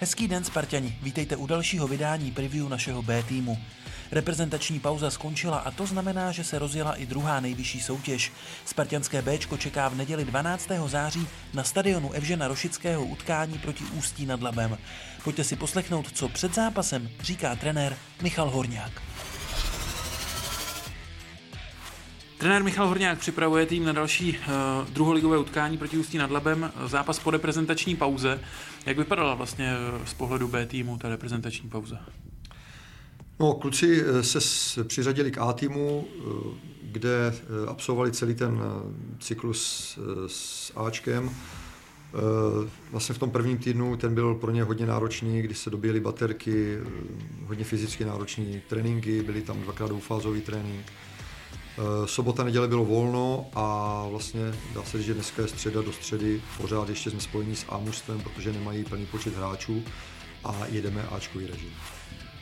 Hezký den, Spartani. Vítejte u dalšího vydání preview našeho B týmu. Reprezentační pauza skončila a to znamená, že se rozjela i druhá nejvyšší soutěž. Spartianské B čeká v neděli 12. září na stadionu Evžena Rošického utkání proti Ústí nad Labem. Pojďte si poslechnout, co před zápasem říká trenér Michal Horňák. Trenér Michal Horňák připravuje tým na další uh, druholigové utkání proti Ústí nad Labem, zápas po reprezentační pauze. Jak vypadala vlastně eh, z pohledu B týmu ta reprezentační pauza? No, kluci eh, se přiřadili k A týmu, kde absolvovali celý ten cyklus s Ačkem. Vlastně v tom prvním týdnu ten byl pro ně hodně náročný, kdy se dobíjeli baterky, hodně fyzicky náročný tréninky, byly tam dvakrát dvoufázový trénink sobota, neděle bylo volno a vlastně dá se říct, že dneska je středa do středy, pořád ještě jsme spojení s A protože nemají plný počet hráčů a jedeme Ačkový režim.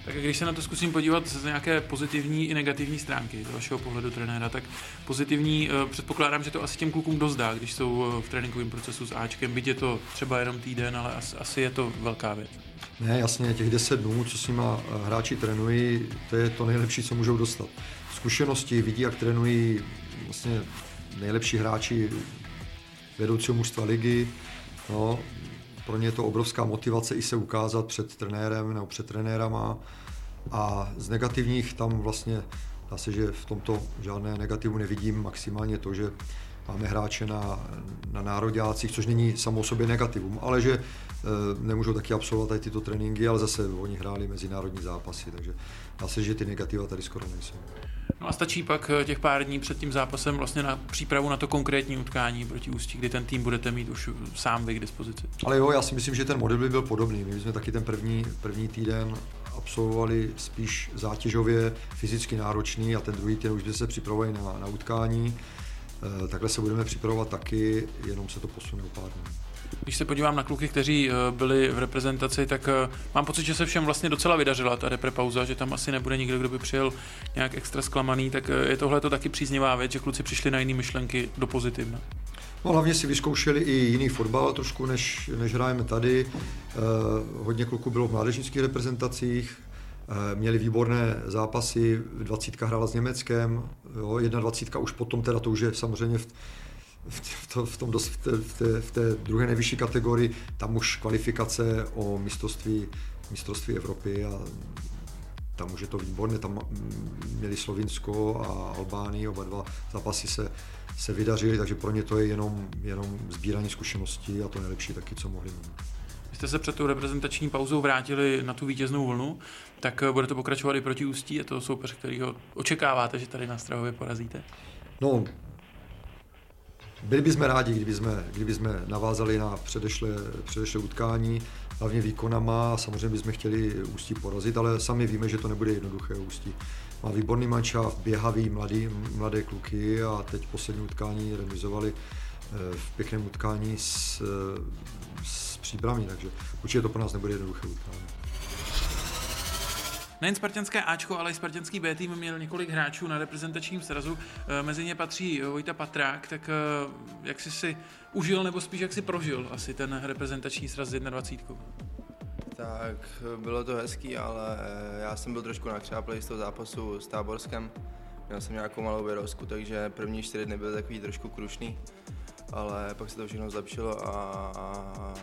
Tak když se na to zkusím podívat z nějaké pozitivní i negativní stránky z vašeho pohledu trenéra, tak pozitivní eh, předpokládám, že to asi těm klukům dost dá, když jsou eh, v tréninkovém procesu s Ačkem, byť je to třeba jenom týden, ale asi, je to velká věc. Ne, jasně, těch 10 dnů, co s nima hráči trénují, to je to nejlepší, co můžou dostat zkušenosti, vidí, jak trénují vlastně nejlepší hráči vedoucího mužstva ligy. No, pro ně je to obrovská motivace i se ukázat před trenérem nebo před trenérama. A z negativních tam vlastně dá se, že v tomto žádné negativu nevidím, maximálně to, že máme hráče na, na nároďácích, což není samo o sobě negativum, ale že e, nemůžou taky absolvovat tady tyto tréninky, ale zase oni hráli mezinárodní zápasy, takže dá se, že ty negativa tady skoro nejsou. No a stačí pak eh, těch pár dní před tím zápasem vlastně na přípravu na to konkrétní utkání proti Ústí, kdy ten tým budete mít už sám vy k dispozici. Ale jo, já si myslím, že ten model by byl podobný. My jsme taky ten první, první týden absolvovali spíš zátěžově fyzicky náročný a ten druhý týden už jsme se připravovali na, na utkání. E, takhle se budeme připravovat taky, jenom se to posune o pár dní. Když se podívám na kluky, kteří eh, byli v reprezentaci, tak eh, mám pocit, že se všem vlastně docela vydařila ta reprepauza, že tam asi nebude nikdo, kdo by přijel nějak extra zklamaný, tak eh, je tohle to taky příznivá věc, že kluci přišli na jiné myšlenky do pozitivna. No, hlavně si vyzkoušeli i jiný fotbal trošku, než, než hrajeme tady. Eh, hodně kluků bylo v mládežnických reprezentacích, eh, měli výborné zápasy, 20 hrála s Německem, jo, 21 už potom, teda to už je samozřejmě v, v, to, v, tom v, té, v, té, v té druhé nejvyšší kategorii, tam už kvalifikace o mistrovství, mistrovství Evropy a tam už je to výborné, tam měli Slovinsko a Albánii, oba dva zápasy se, se vydařily, takže pro ně to je jenom, jenom sbírání zkušeností a to nejlepší taky, co mohli mít. Jste se před tou reprezentační pauzou vrátili na tu vítěznou vlnu, tak eh, bude to pokračovat i proti Ústí? Je to soupeř, kterýho očekáváte, že tady na Strahově porazíte? No, byli bychom rádi, kdyby jsme, kdyby jsme navázali na předešlé, předešlé utkání, hlavně výkonama. Samozřejmě bychom chtěli Ústí porazit, ale sami víme, že to nebude jednoduché Ústí. Má výborný mančav, běhavý, mladý, mladé kluky a teď poslední utkání remizovali v pěkném utkání s, eh, s příbrami, takže určitě to pro nás nebude jednoduché utkání. Nejen spartanské Ačko, ale i spartanský B tým měl několik hráčů na reprezentačním srazu. Eh, mezi ně patří Vojta Patrák, tak eh, jak jsi si užil nebo spíš jak si prožil asi ten reprezentační sraz s 21? Tak bylo to hezký, ale já jsem byl trošku nakřáplý z toho zápasu s Táborskem. Měl jsem nějakou malou vyrozku, takže první čtyři dny byly takový trošku krušný, ale pak se to všechno zlepšilo a, a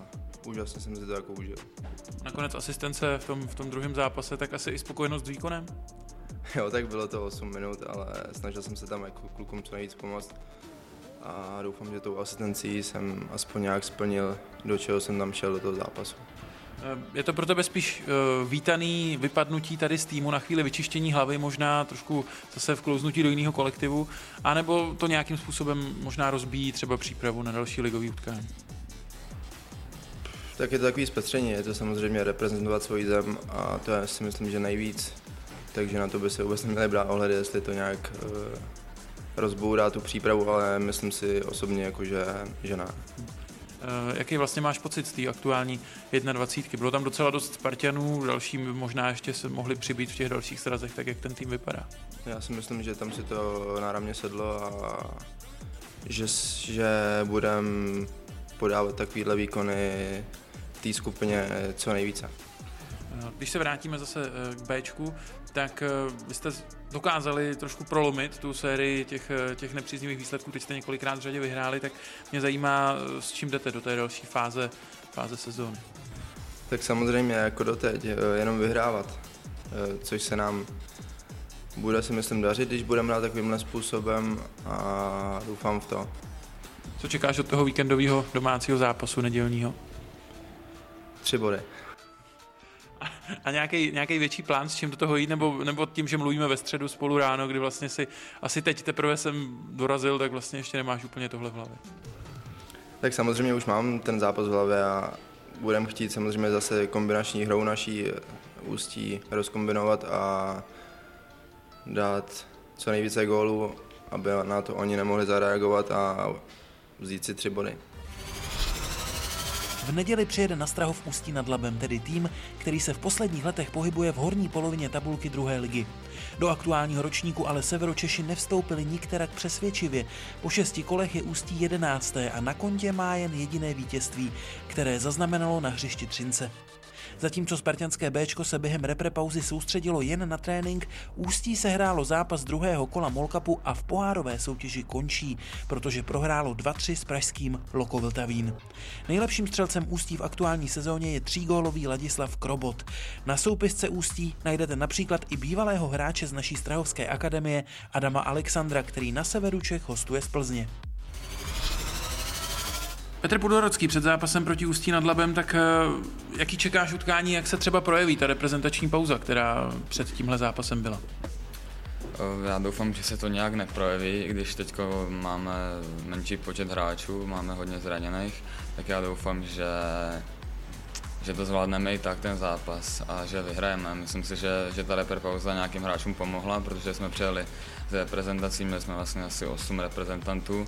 úžasně jsem si to jako užil. Nakonec asistence v tom, v tom druhém zápase, tak asi i spokojenost s výkonem? Jo, tak bylo to 8 minut, ale snažil jsem se tam jako klukům co nejvíc pomoct a doufám, že tou asistencí jsem aspoň nějak splnil, do čeho jsem tam šel do toho zápasu. Je to pro tebe spíš uh, vítaný vypadnutí tady z týmu na chvíli vyčištění hlavy, možná trošku zase vklouznutí do jiného kolektivu, anebo to nějakým způsobem možná rozbíjí třeba přípravu na další ligový utkání? Tak je to takový zpestření, je to samozřejmě reprezentovat svůj zem a to já si myslím, že nejvíc, takže na to by se vůbec neměli brát ohledy, jestli to nějak uh, rozbourá tu přípravu, ale myslím si osobně, jako, že, že ne. Uh, jaký vlastně máš pocit z té aktuální 21? Bylo tam docela dost Spartanů, další možná ještě se mohli přibít v těch dalších srazech, tak jak ten tým vypadá? Já si myslím, že tam si to náramně sedlo a že, že budeme podávat takovéhle výkony té skupině co nejvíce. Když se vrátíme zase k Bčku, tak vy jste dokázali trošku prolomit tu sérii těch, těch nepříznivých výsledků, teď jste několikrát v řadě vyhráli, tak mě zajímá, s čím jdete do té další fáze, fáze sezóny. Tak samozřejmě jako doteď, jenom vyhrávat, což se nám bude si myslím dařit, když budeme na takovýmhle způsobem a doufám v to. Co čekáš od toho víkendového domácího zápasu nedělního? Tři body. A nějaký, nějaký větší plán, s čím do toho jít, nebo, nebo tím, že mluvíme ve středu spolu ráno, kdy vlastně si asi teď teprve jsem dorazil, tak vlastně ještě nemáš úplně tohle v hlavě. Tak samozřejmě už mám ten zápas v hlavě a budeme chtít samozřejmě zase kombinační hrou naší ústí rozkombinovat a dát co nejvíce gólů, aby na to oni nemohli zareagovat a vzít si tři body. V neděli přijede na Strahov Ústí nad Labem, tedy tým, který se v posledních letech pohybuje v horní polovině tabulky druhé ligy. Do aktuálního ročníku ale Severočeši nevstoupili nikterak přesvědčivě. Po šesti kolech je Ústí jedenácté a na kontě má jen jediné vítězství, které zaznamenalo na hřišti Třince. Zatímco spartianské Bčko se během reprepauzy soustředilo jen na trénink, Ústí se hrálo zápas druhého kola Molkapu a v pohárové soutěži končí, protože prohrálo 2-3 s pražským Loko Vltavín. Nejlepším střelcem Ústí v aktuální sezóně je třígólový Ladislav Krobot. Na soupisce Ústí najdete například i bývalého hráče z naší Strahovské akademie Adama Alexandra, který na severu Čech hostuje z Plzně. Petr Pudorodský před zápasem proti Ústí nad Labem, tak eh, jaký čekáš utkání, jak se třeba projeví ta reprezentační pauza, která před tímhle zápasem byla? Eh, já doufám, že se to nějak neprojeví, i když teď máme menší počet hráčů, máme hodně zraněných, tak já doufám, že, že to zvládneme i tak ten zápas a že vyhrajeme. Myslím si, že, že ta pauza nějakým hráčům pomohla, protože jsme přijeli z reprezentací, měli jsme vlastně asi 8 reprezentantů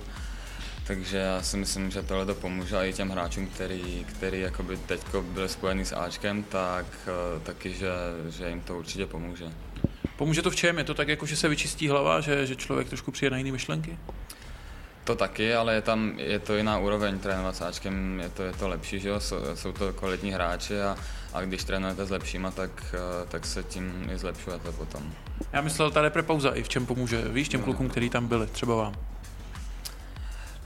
takže já si myslím, že tohle to pomůže i těm hráčům, který, který jakoby teďko byli spojeni s Ačkem, tak eh, taky, že, že jim to určitě pomůže. Pomůže to v čem? Je to tak, jako že se vyčistí hlava, že, že člověk trošku přijde na jiné myšlenky? To taky, ale je tam je to jiná úroveň trénovat s Ačkem, je to, je to lepší, že jo? Jsou, to kvalitní hráči a, a když trénujete s lepšíma, tak, eh, tak se tím i zlepšujete potom. Já myslel, ta repre pauza i v čem pomůže, víš, těm klukům, kteří tam byli, třeba vám.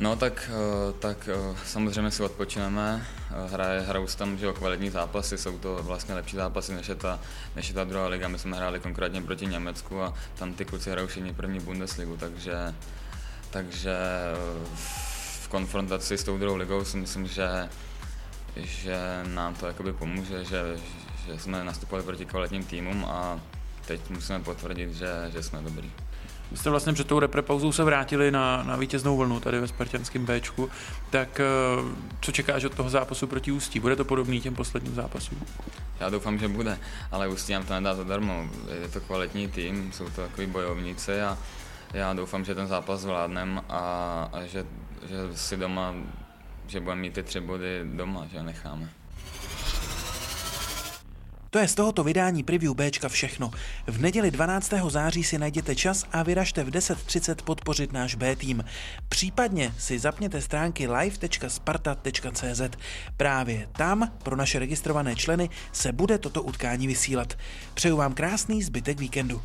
No tak, eh, tak eh, samozřejmě si odpočineme, eh, hraje, hrajou tam že kvalitní zápasy, jsou to vlastně lepší zápasy než je, ta, než je ta druhá liga. My jsme hráli konkrétně proti Německu a tam ty kluci hrajou všichni první Bundesligu, takže, takže v konfrontaci s tou druhou ligou si myslím, že, že nám to jakoby pomůže, že, že jsme nastupovali proti kvalitním týmům a teď musíme potvrdit, že, že jsme dobrý. Vy jste vlastně před tou reprepauzou se vrátili na, na vítěznou vlnu tady ve Spartianském Bčku, tak eh, co čekáš od toho zápasu proti Ústí? Bude to podobný těm posledním zápasům? Já doufám, že bude, ale Ústí nám to nedá zadarmo. Je to kvalitní tým, jsou to takový bojovníci a já doufám, že ten zápas zvládneme a, a že, že si doma, že budeme mít ty tři body doma, že necháme. To je z tohoto vydání preview Bčka všechno. V neděli 12. září si najděte čas a vyražte v 10.30 podpořit náš B tým. Případně si zapněte stránky live.sparta.cz. Právě tam pro naše registrované členy se bude toto utkání vysílat. Přeju vám krásný zbytek víkendu.